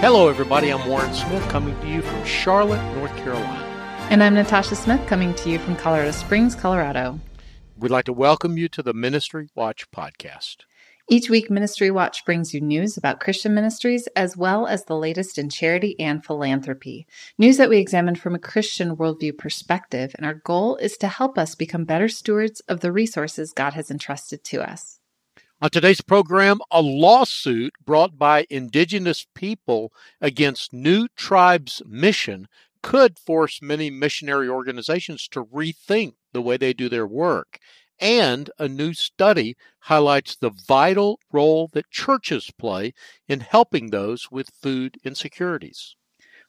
Hello, everybody. I'm Warren Smith coming to you from Charlotte, North Carolina. And I'm Natasha Smith coming to you from Colorado Springs, Colorado. We'd like to welcome you to the Ministry Watch podcast. Each week, Ministry Watch brings you news about Christian ministries as well as the latest in charity and philanthropy. News that we examine from a Christian worldview perspective, and our goal is to help us become better stewards of the resources God has entrusted to us. On today's program, a lawsuit brought by indigenous people against New Tribes Mission could force many missionary organizations to rethink the way they do their work. And a new study highlights the vital role that churches play in helping those with food insecurities.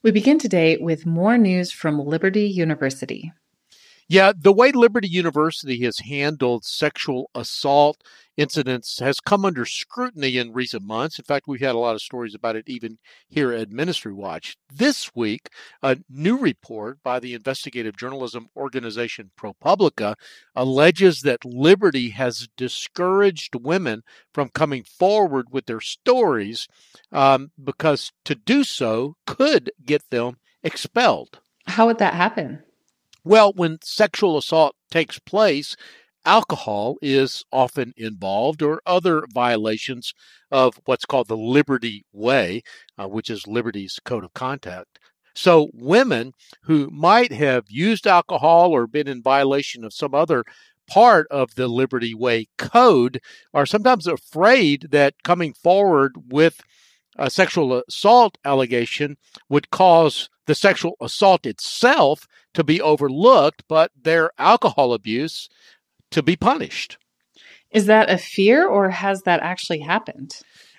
We begin today with more news from Liberty University. Yeah, the way Liberty University has handled sexual assault incidents has come under scrutiny in recent months. In fact, we've had a lot of stories about it even here at Ministry Watch. This week, a new report by the investigative journalism organization ProPublica alleges that Liberty has discouraged women from coming forward with their stories um, because to do so could get them expelled. How would that happen? Well, when sexual assault takes place, alcohol is often involved or other violations of what's called the Liberty Way, uh, which is Liberty's code of conduct. So, women who might have used alcohol or been in violation of some other part of the Liberty Way code are sometimes afraid that coming forward with a sexual assault allegation would cause the sexual assault itself to be overlooked, but their alcohol abuse to be punished. Is that a fear or has that actually happened?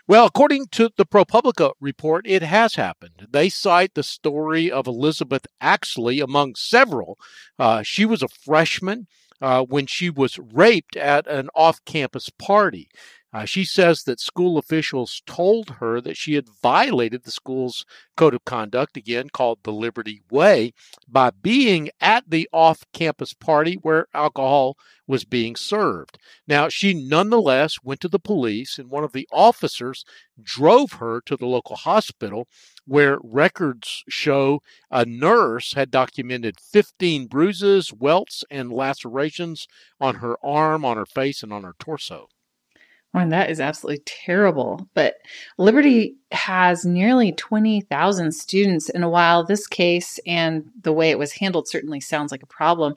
Well, according to the ProPublica report, it has happened. They cite the story of Elizabeth Axley among several. Uh, she was a freshman uh, when she was raped at an off campus party. Uh, she says that school officials told her that she had violated the school's code of conduct, again called the Liberty Way, by being at the off campus party where alcohol was being served. Now, she nonetheless went to the police, and one of the officers drove her to the local hospital where records show a nurse had documented 15 bruises, welts, and lacerations on her arm, on her face, and on her torso. And that is absolutely terrible. But Liberty has nearly 20,000 students. And while this case and the way it was handled certainly sounds like a problem,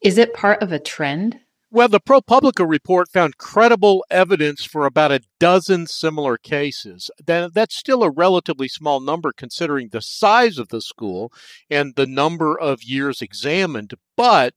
is it part of a trend? Well, the ProPublica report found credible evidence for about a dozen similar cases. That, that's still a relatively small number considering the size of the school and the number of years examined, but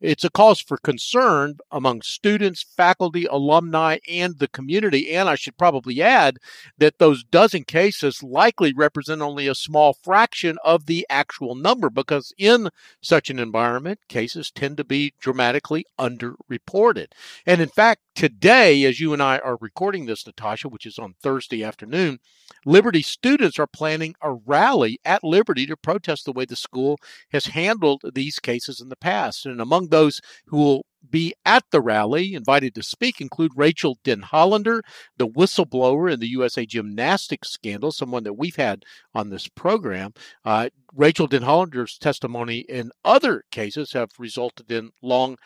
it's a cause for concern among students, faculty, alumni, and the community. And I should probably add that those dozen cases likely represent only a small fraction of the actual number because in such an environment, cases tend to be dramatically underreported. And in fact, today, as you and I are recording this, Natasha, which is on Thursday afternoon, Liberty students are planning a rally at Liberty to protest the way the school has handled these cases in the past. And among those who will be at the rally, invited to speak, include Rachel Denhollander, the whistleblower in the USA Gymnastics scandal, someone that we've had on this program. Uh, Rachel Denhollander's testimony in other cases have resulted in long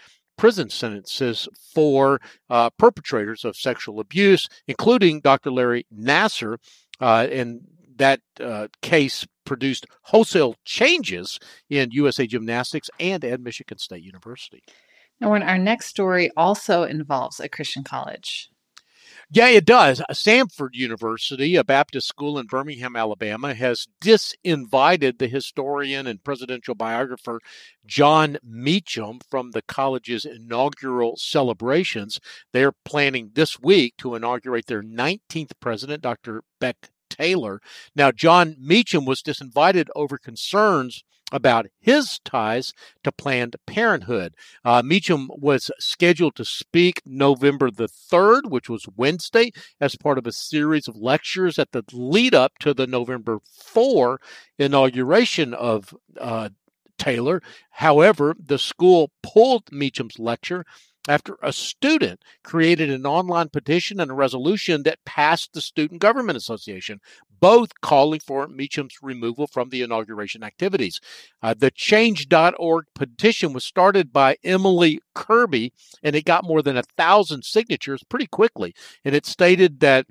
prison sentences for uh, perpetrators of sexual abuse, including Dr. Larry Nassar. Uh, and that uh, case produced wholesale changes in USA Gymnastics and at Michigan State University. Now, our next story also involves a Christian college. Yeah, it does. Uh, Samford University, a Baptist school in Birmingham, Alabama, has disinvited the historian and presidential biographer Jon Meacham from the college's inaugural celebrations. They're planning this week to inaugurate their 19th president, Dr. Beck Taylor. Now, Jon Meacham was disinvited over concerns about his ties to Planned Parenthood. Uh, Meacham was scheduled to speak November the 3rd, which was Wednesday, as part of a series of lectures at the lead up to the November 4 inauguration of uh, Taylor. However, the school pulled Meacham's lecture after a student created an online petition and a resolution that passed the Student Government Association, both calling for Meacham's removal from the inauguration activities. Uh, the Change.org petition was started by Emily Kirby, and it got more than a thousand signatures pretty quickly. And it stated that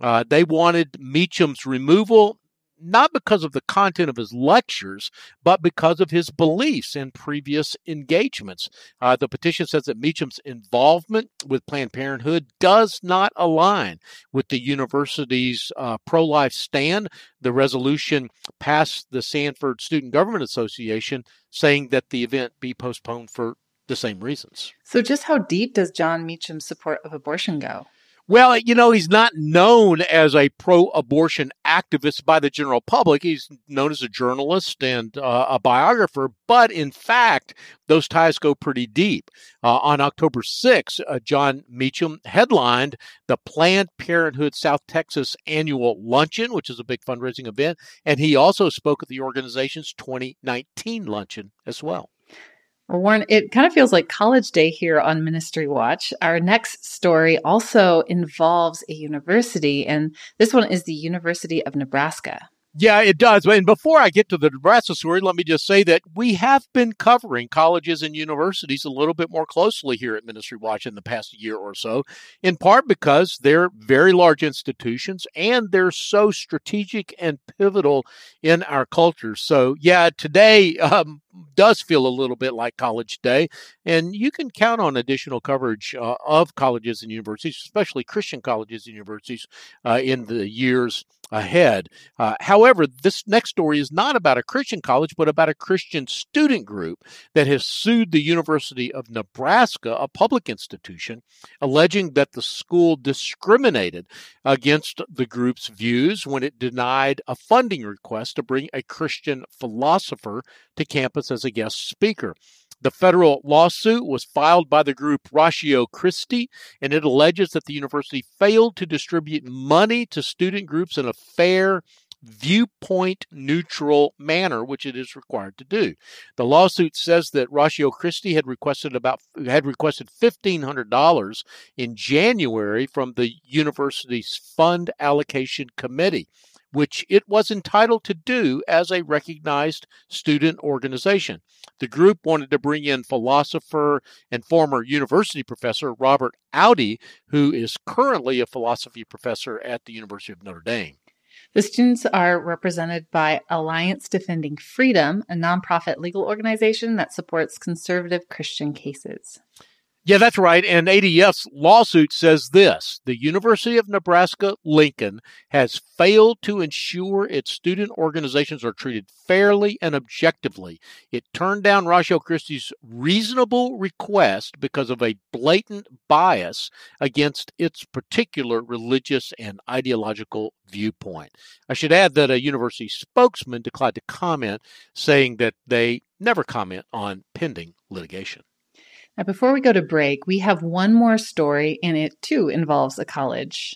uh, they wanted Meacham's removal not because of the content of his lectures, but because of his beliefs and previous engagements. Uh, the petition says that Meacham's involvement with Planned Parenthood does not align with the university's uh, pro life stand. The resolution passed the Samford Student Government Association saying that the event be postponed for the same reasons. So, just how deep does Jon Meacham's support of abortion go? Well, you know, he's not known as a pro abortion activist by the general public. He's known as a journalist and uh, a biographer, but in fact, those ties go pretty deep. Uh, on October 6, uh, Jon Meacham headlined the Planned Parenthood South Texas annual luncheon, which is a big fundraising event, and he also spoke at the organization's 2019 luncheon as well. Warren, it kind of feels like college day here on Ministry Watch. Our next story also involves a university, and this one is the University of Nebraska. Yeah, it does. And before I get to the Nebraska story, let me just say that we have been covering colleges and universities a little bit more closely here at Ministry Watch in the past year or so, in part because they're very large institutions and they're so strategic and pivotal in our culture. So, yeah, today um, does feel a little bit like college day, and you can count on additional coverage uh, of colleges and universities, especially Christian colleges and universities, uh, in the years ahead. Uh, however, this next story is not about a Christian college, but about a Christian student group that has sued the University of Nebraska, a public institution, alleging that the school discriminated against the group's views when it denied a funding request to bring a Christian philosopher to campus as a guest speaker. The federal lawsuit was filed by the group Ratio Christi, and it alleges that the university failed to distribute money to student groups in a fair, viewpoint neutral manner, which it is required to do. The lawsuit says that Ratio Christi had requested about had requested fifteen hundred dollars in January from the university's fund allocation committee which it was entitled to do as a recognized student organization. The group wanted to bring in philosopher and former university professor Robert Audi, who is currently a philosophy professor at the University of Notre Dame. The students are represented by Alliance Defending Freedom, a nonprofit legal organization that supports conservative Christian cases. Yeah, that's right. And ADF's lawsuit says this The University of Nebraska Lincoln has failed to ensure its student organizations are treated fairly and objectively. It turned down Ratio Christi's reasonable request because of a blatant bias against its particular religious and ideological viewpoint. I should add that a university spokesman declined to comment, saying that they never comment on pending litigation. Now, before we go to break, we have one more story, and it too involves a college.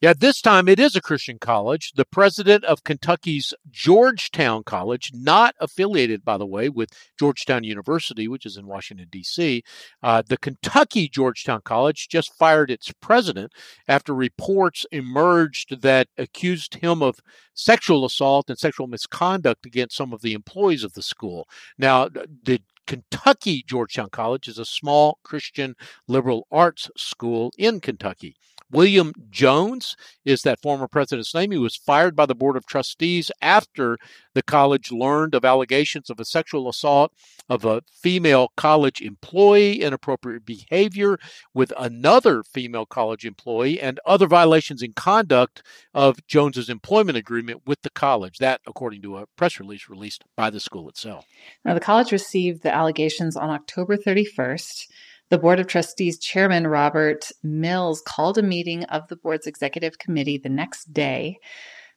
Yeah, this time it is a Christian college. The president of Kentucky's Georgetown College, not affiliated, by the way, with Georgetown University, which is in Washington, D.C., uh, the Kentucky Georgetown College just fired its president after reports emerged that accused him of sexual assault and sexual misconduct against some of the employees of the school. Now, the Kentucky Georgetown College is a small Christian liberal arts school in Kentucky. William Jones is that former president's name. He was fired by the Board of Trustees after the college learned of allegations of a sexual assault of a female college employee, inappropriate behavior with another female college employee, and other violations in conduct of Jones's employment agreement with the college. That, according to a press release released by the school itself. Now, the college received the allegations on October 31st. The Board of Trustees Chairman Robert Mills called a meeting of the board's executive committee the next day.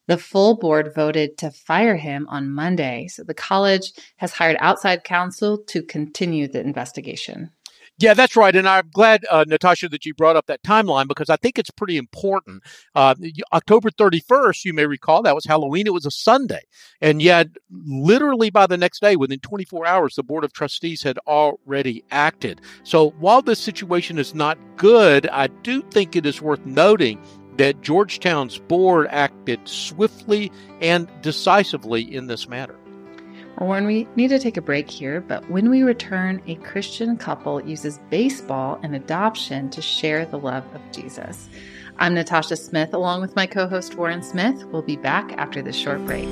The full board voted to fire him on Monday. So the college has hired outside counsel to continue the investigation. Yeah, that's right. And I'm glad, uh, Natasha, that you brought up that timeline because I think it's pretty important. Uh, October 31st, you may recall, that was Halloween. It was a Sunday. And yet, literally by the next day, within 24 hours, the Board of Trustees had already acted. So while this situation is not good, I do think it is worth noting that Georgetown's board acted swiftly and decisively in this matter. Warren, we need to take a break here, but when we return, a Christian couple uses baseball and adoption to share the love of Jesus. I'm Natasha Smith, along with my co host Warren Smith. We'll be back after this short break.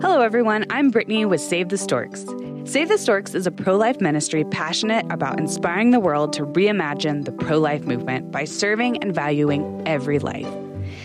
Hello, everyone. I'm Brittany with Save the Storks. Save the Storks is a pro life ministry passionate about inspiring the world to reimagine the pro life movement by serving and valuing every life.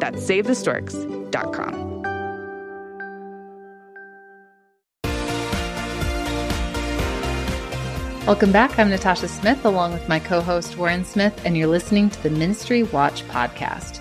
That's SaveTheStorks.com. Welcome back. I'm Natasha Smith, along with my co host Warren Smith, and you're listening to the Ministry Watch podcast.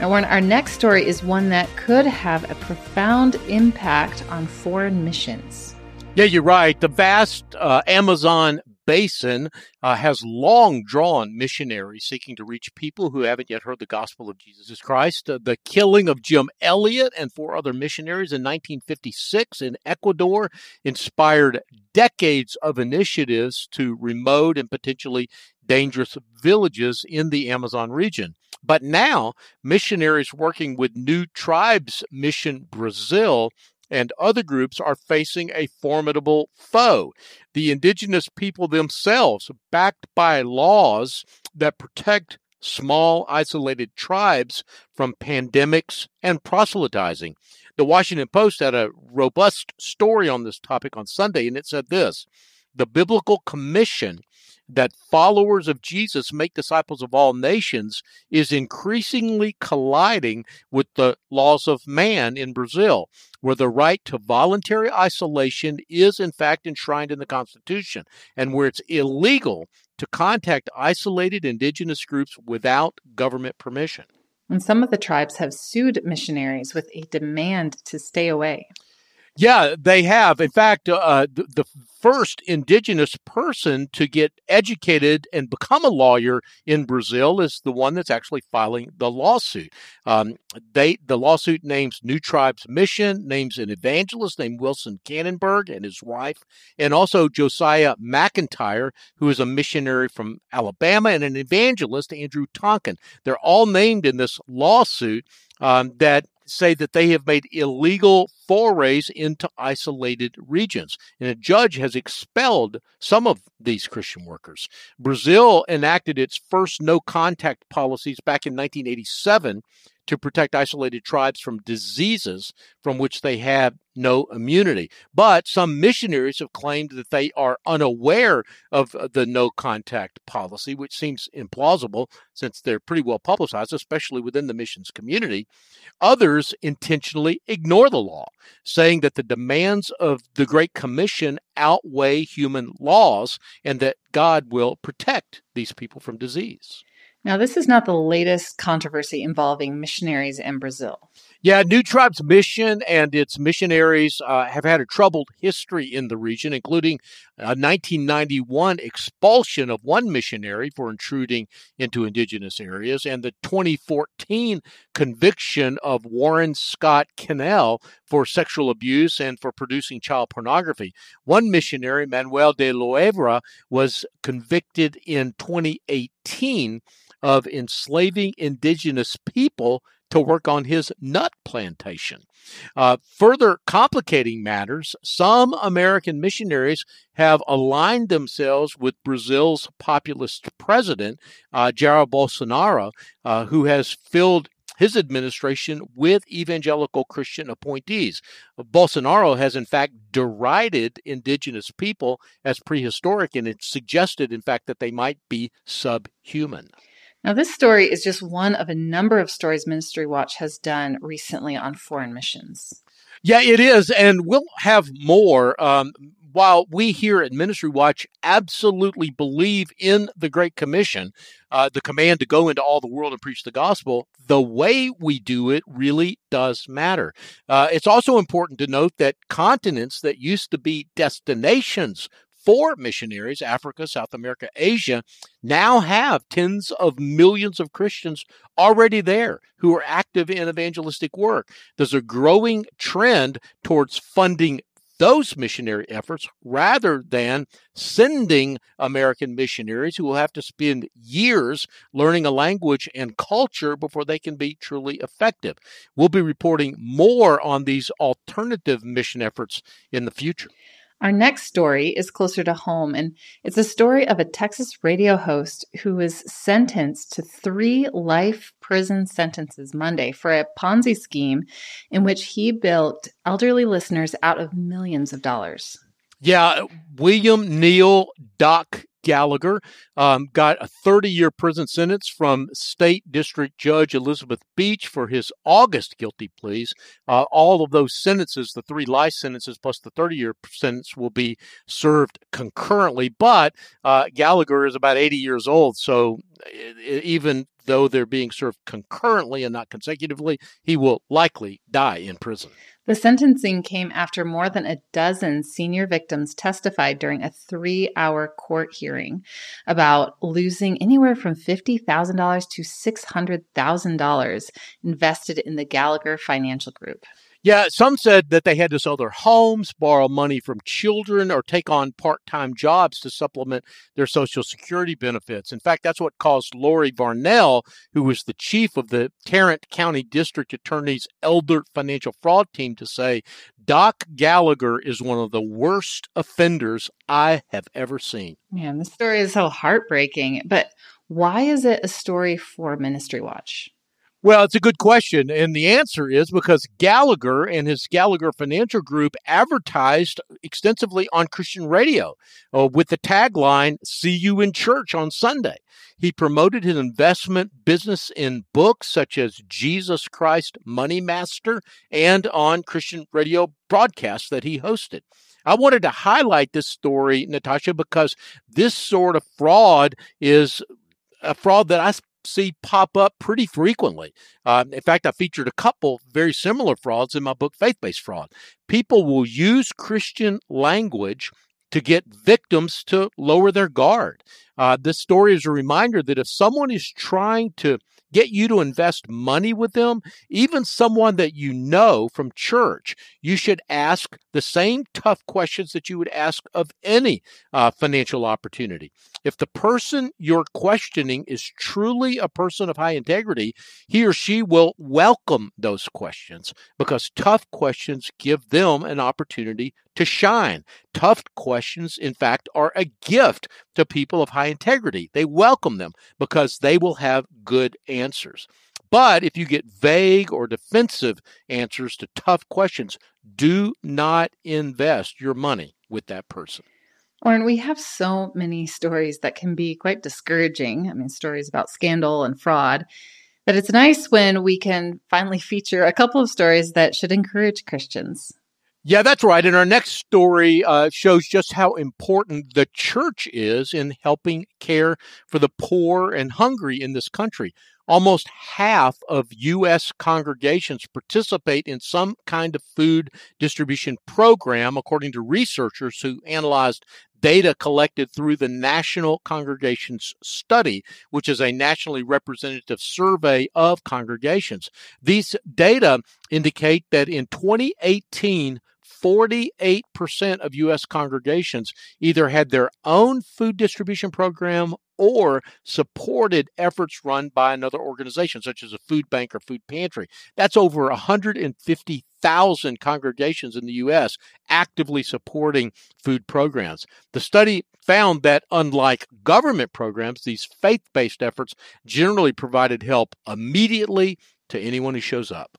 Now, Warren, our next story is one that could have a profound impact on foreign missions. Yeah, you're right. The vast uh, Amazon basin uh, has long drawn missionaries seeking to reach people who haven't yet heard the gospel of Jesus Christ. Uh, the killing of Jim Elliot and four other missionaries in 1956 in Ecuador inspired decades of initiatives to remote and potentially dangerous villages in the Amazon region. But now, missionaries working with New Tribes Mission Brazil and other groups are facing a formidable foe. The indigenous people themselves, backed by laws that protect small, isolated tribes from pandemics and proselytizing. The Washington Post had a robust story on this topic on Sunday, and it said this The Biblical Commission that followers of Jesus make disciples of all nations is increasingly colliding with the laws of man in Brazil, where the right to voluntary isolation is in fact enshrined in the Constitution, and where it's illegal to contact isolated indigenous groups without government permission. And some of the tribes have sued missionaries with a demand to stay away. Yeah, they have. In fact, uh, the, the, first indigenous person to get educated and become a lawyer in Brazil is the one that's actually filing the lawsuit. Um, they the lawsuit names New Tribes Mission, names an evangelist named Wilson Kannenberg and his wife, and also Josiah McIntyre, who is a missionary from Alabama, and an evangelist, Andrew Tonkin. They're all named in this lawsuit um, that say that they have made illegal forays into isolated regions. And a judge has expelled some of these Christian workers. Brazil enacted its first no contact policies back in 1987 to protect isolated tribes from diseases from which they have no immunity. But some missionaries have claimed that they are unaware of uh, the no contact policy, which seems implausible since they're pretty well publicized, especially within the missions community. Others intentionally ignore the law, saying that the demands of the Great Commission outweigh human laws and that God will protect these people from disease. Now, this is not the latest controversy involving missionaries in Brazil. Yeah, New Tribes Mission and its missionaries uh, have had a troubled history in the region, including a 1991 expulsion of one missionary for intruding into indigenous areas and the 2014 conviction of Warren Scott Kennell for sexual abuse and for producing child pornography. One missionary, Manuel de Loevra, was convicted in 2018 of enslaving indigenous people to work on his nut plantation. Uh, further complicating matters, some American missionaries have aligned themselves with Brazil's populist president, uh, Jair Bolsonaro, uh, who has filled his administration with evangelical Christian appointees. Bolsonaro has, in fact, derided indigenous people as prehistoric, and it suggested, in fact, that they might be subhuman. Now, this story is just one of a number of stories Ministry Watch has done recently on foreign missions. Yeah, it is. And we'll have more. Um, while we here at Ministry Watch absolutely believe in the Great Commission, uh, the command to go into all the world and preach the gospel, the way we do it really does matter. Uh, it's also important to note that continents that used to be destinations for missionaries, Africa, South America, Asia, now have tens of millions of Christians already there who are active in evangelistic work. There's a growing trend towards funding those missionary efforts rather than sending American missionaries who will have to spend years learning a language and culture before they can be truly effective. We'll be reporting more on these alternative mission efforts in the future. Our next story is closer to home, and it's a story of a Texas radio host who was sentenced to three life prison sentences Monday for a Ponzi scheme in which he built elderly listeners out of millions of dollars. Yeah, William Neil Doc Gallagher um, got a 30 year prison sentence from State District Judge Elizabeth Beach for his August guilty pleas. Uh, all of those sentences, the three life sentences plus the 30 year sentence, will be served concurrently. But uh, Gallagher is about 80 years old, so even though they're being served concurrently and not consecutively, he will likely die in prison. The sentencing came after more than a dozen senior victims testified during a three hour court hearing about losing anywhere from $50,000 to $600,000 invested in the Gallagher Financial Group. Yeah, some said that they had to sell their homes, borrow money from children, or take on part time jobs to supplement their Social Security benefits. In fact, that's what caused Lori Varnell, who was the chief of the Tarrant County District Attorney's Elder Financial Fraud Team, to say Doc Gallagher is one of the worst offenders I have ever seen. Man, this story is so heartbreaking. But why is it a story for Ministry Watch? Well, it's a good question. And the answer is because Gallagher and his Gallagher Financial Group advertised extensively on Christian radio uh, with the tagline, See You in Church on Sunday. He promoted his investment business in books such as Jesus Christ Money Master and on Christian radio broadcasts that he hosted. I wanted to highlight this story, Natasha, because this sort of fraud is a fraud that I see pop up pretty frequently. Uh, in fact, I featured a couple very similar frauds in my book, Faith Based Fraud. People will use Christian language to get victims to lower their guard. Uh, this story is a reminder that if someone is trying to get you to invest money with them, even someone that you know from church, you should ask the same tough questions that you would ask of any uh, financial opportunity. If the person you're questioning is truly a person of high integrity, he or she will welcome those questions because tough questions give them an opportunity to shine. Tough questions, in fact, are a gift to people of high integrity. They welcome them because they will have good answers. But if you get vague or defensive answers to tough questions, do not invest your money with that person. Warren, we have so many stories that can be quite discouraging. I mean, stories about scandal and fraud. But it's nice when we can finally feature a couple of stories that should encourage Christians. Yeah, that's right. And our next story uh, shows just how important the church is in helping care for the poor and hungry in this country. Almost half of U.S. congregations participate in some kind of food distribution program, according to researchers who analyzed data collected through the National Congregations Study, which is a nationally representative survey of congregations. These data indicate that in 2018, 48% of U.S. congregations either had their own food distribution program or supported efforts run by another organization, such as a food bank or food pantry. That's over 150,000 congregations in the U.S. actively supporting food programs. The study found that, unlike government programs, these faith based efforts generally provided help immediately to anyone who shows up.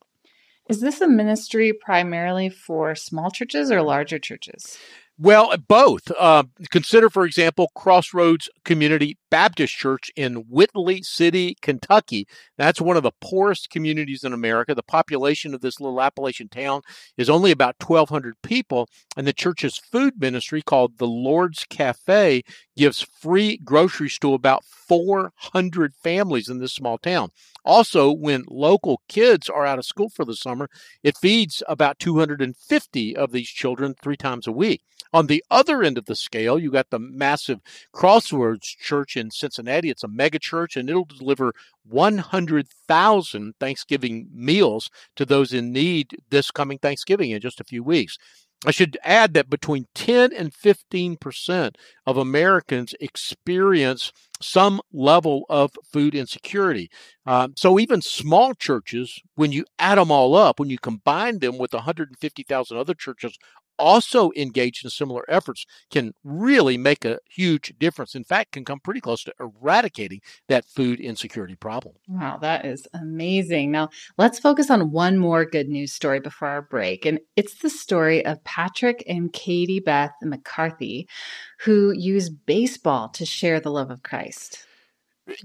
Is this a ministry primarily for small churches or larger churches? Well, both. Uh, consider, for example, Crossroads Community Baptist Church in Whitley City, Kentucky. That's one of the poorest communities in America. The population of this little Appalachian town is only about 1,200 people, and the church's food ministry, called the Lord's Cafe, gives free groceries to about 400 families in this small town. Also, when local kids are out of school for the summer, it feeds about 250 of these children three times a week. On the other end of the scale, you got the massive Crossroads Church in Cincinnati. It's a mega church and it'll deliver 100,000 Thanksgiving meals to those in need this coming Thanksgiving in just a few weeks. I should add that between 10 and 15 percent of Americans experience some level of food insecurity. Um, so even small churches, when you add them all up, when you combine them with 150,000 other churches also engaged in similar efforts can really make a huge difference. In fact, can come pretty close to eradicating that food insecurity problem. Wow, that is amazing. Now, let's focus on one more good news story before our break. And it's the story of Patrick and Katie Beth McCarthy, who use baseball to share the love of Christ.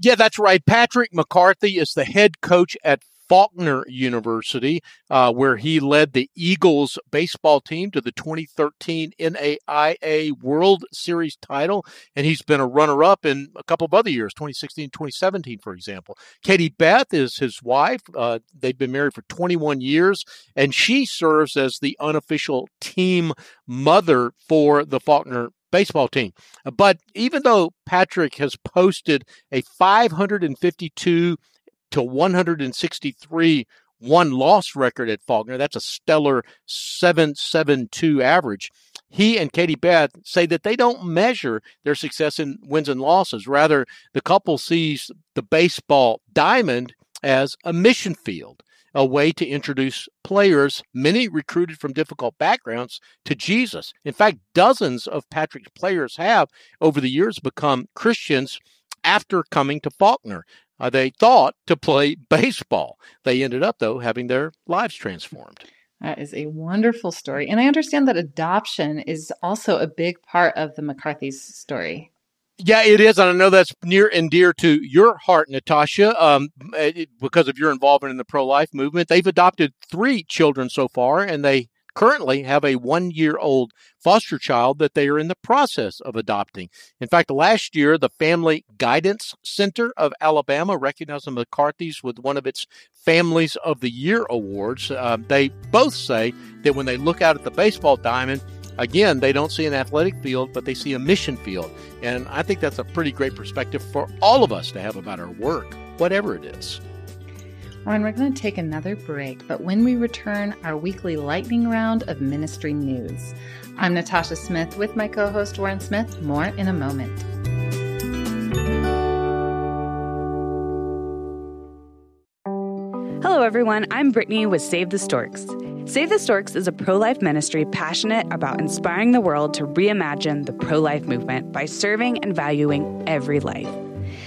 Yeah, that's right. Patrick McCarthy is the head coach at Faulkner University, uh, where he led the Eagles baseball team to the 2013 NAIA World Series title. And he's been a runner up in a couple of other years, 2016, 2017, for example. Katie Beth is his wife. Uh, they've been married for 21 years, and she serves as the unofficial team mother for the Faulkner baseball team. But even though Patrick has posted a 552 to 163 one loss record at Faulkner. That's a stellar 772 average. He and Katie Beth say that they don't measure their success in wins and losses. Rather, the couple sees the baseball diamond as a mission field, a way to introduce players, many recruited from difficult backgrounds, to Jesus. In fact, dozens of Patrick's players have, over the years, become Christians after coming to Faulkner. Uh, they thought to play baseball. They ended up, though, having their lives transformed. That is a wonderful story. And I understand that adoption is also a big part of the McCarthy's story. Yeah, it is. And I know that's near and dear to your heart, Natasha, um, it, because of your involvement in the pro life movement. They've adopted three children so far, and they currently have a one year old foster child that they are in the process of adopting. In fact, last year, the Family Guidance Center of Alabama recognized the McCarthy's with one of its Families of the Year awards. Uh, they both say that when they look out at the baseball diamond, again, they don't see an athletic field, but they see a mission field. And I think that's a pretty great perspective for all of us to have about our work, whatever it is. Ryan, we're going to take another break, but when we return, our weekly lightning round of ministry news. I'm Natasha Smith with my co host Warren Smith. More in a moment. Hello, everyone. I'm Brittany with Save the Storks. Save the Storks is a pro life ministry passionate about inspiring the world to reimagine the pro life movement by serving and valuing every life.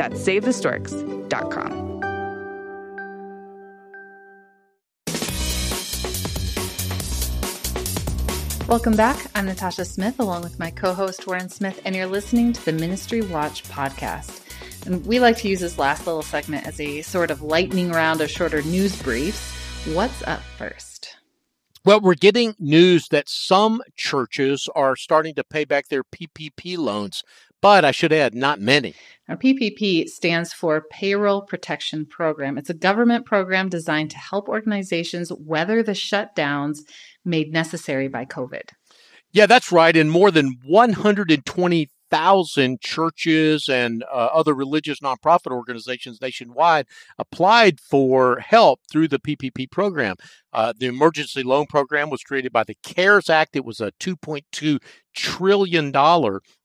That's SaveTheStorks.com. Welcome back. I'm Natasha Smith, along with my co host Warren Smith, and you're listening to the Ministry Watch podcast. And we like to use this last little segment as a sort of lightning round of shorter news briefs. What's up first? Well, we're getting news that some churches are starting to pay back their PPP loans but I should add, not many. Now, PPP stands for Payroll Protection Program. It's a government program designed to help organizations weather the shutdowns made necessary by COVID. Yeah, that's right. And more than 120 thousand churches and uh, other religious nonprofit organizations nationwide applied for help through the PPP program. Uh, the emergency loan program was created by the CARES Act. It was a $2.2 trillion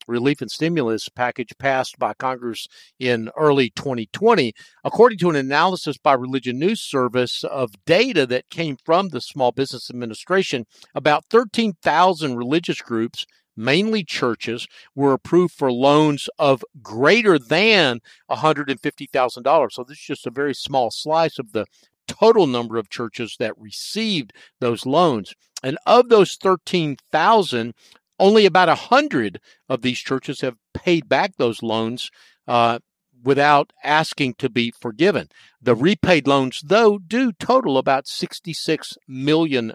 relief and stimulus package passed by Congress in early 2020. According to an analysis by Religion News Service of data that came from the Small Business Administration, about 13,000 religious groups mainly churches, were approved for loans of greater than $150,000. So this is just a very small slice of the total number of churches that received those loans. And of those 13,000, only about 100 of these churches have paid back those loans uh, without asking to be forgiven. The repaid loans, though, do total about $66 million,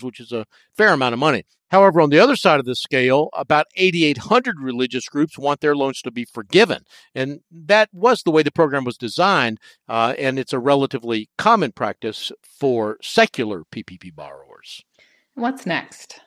which is a fair amount of money. However, on the other side of the scale, about 8,800 religious groups want their loans to be forgiven. And that was the way the program was designed, uh, and it's a relatively common practice for secular PPP borrowers. What's next?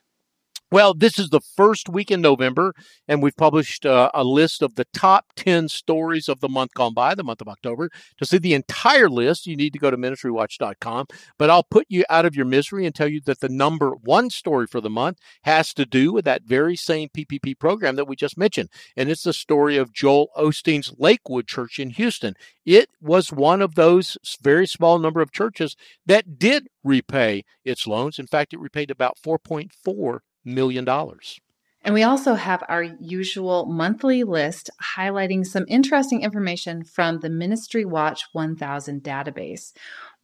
Well, this is the first week in November, and we've published uh, a list of the top 10 stories of the month gone by, the month of October. To see the entire list, you need to go to ministrywatch.com. But I'll put you out of your misery and tell you that the number one story for the month has to do with that very same PPP program that we just mentioned. And it's the story of Joel Osteen's Lakewood Church in Houston. It was one of those very small number of churches that did repay its loans. In fact, it repaid about 4.4 million dollars. And we also have our usual monthly list highlighting some interesting information from the Ministry Watch 1000 database.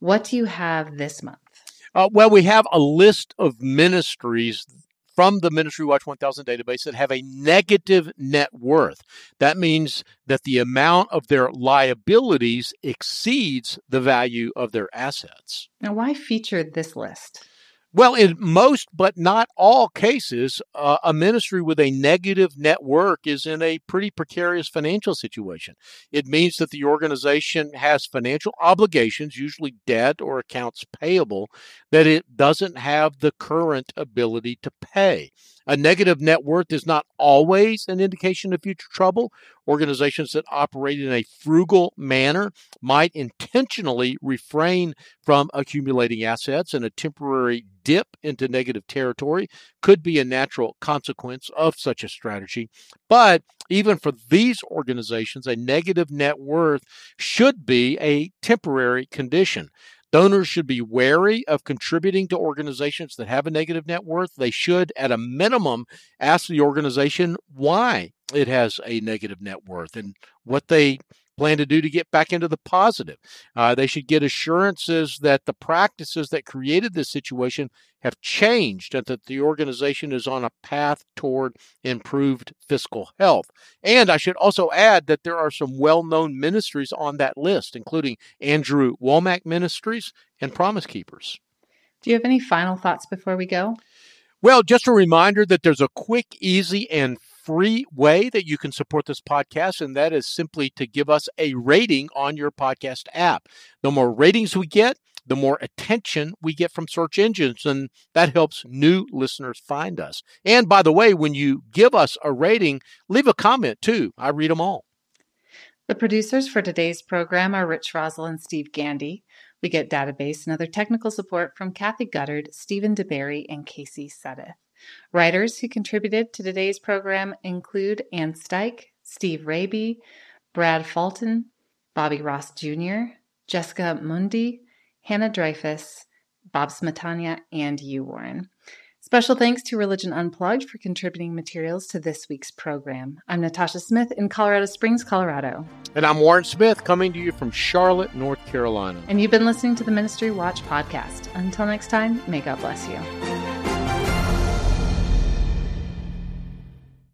What do you have this month? Uh, well, we have a list of ministries from the Ministry Watch 1000 database that have a negative net worth. That means that the amount of their liabilities exceeds the value of their assets. Now, why feature this list? Well, in most but not all cases, uh, a ministry with a negative net worth is in a pretty precarious financial situation. It means that the organization has financial obligations, usually debt or accounts payable, that it doesn't have the current ability to pay. A negative net worth is not always an indication of future trouble. Organizations that operate in a frugal manner might intentionally refrain from accumulating assets, and a temporary dip into negative territory could be a natural consequence of such a strategy. But even for these organizations, a negative net worth should be a temporary condition. Donors should be wary of contributing to organizations that have a negative net worth. They should, at a minimum, ask the organization why it has a negative net worth and what they plan to do to get back into the positive. Uh, they should get assurances that the practices that created this situation have changed and that the organization is on a path toward improved fiscal health. And I should also add that there are some well known ministries on that list, including Andrew Wommack Ministries and Promise Keepers. Do you have any final thoughts before we go? Well, just a reminder that there's a quick, easy, and free way that you can support this podcast, and that is simply to give us a rating on your podcast app. The more ratings we get, the more attention we get from search engines, and that helps new listeners find us. And by the way, when you give us a rating, leave a comment too. I read them all. The producers for today's program are Rich Rosell and Steve Gandy. We get database and other technical support from Kathy Guttard, Stephen DeBerry, and Casey Suddeth. Writers who contributed to today's program include Ann Steich, Steve Rabey, Brad Fulton, Bobby Ross Jr., Jessica Mundi, Hannah Dreyfus, Bob Smetana, and you, Warren. Special thanks to Religion Unplugged for contributing materials to this week's program. I'm Natasha Smith in Colorado Springs, Colorado. And I'm Warren Smith coming to you from Charlotte, North Carolina. And you've been listening to the Ministry Watch podcast. Until next time, may God bless you.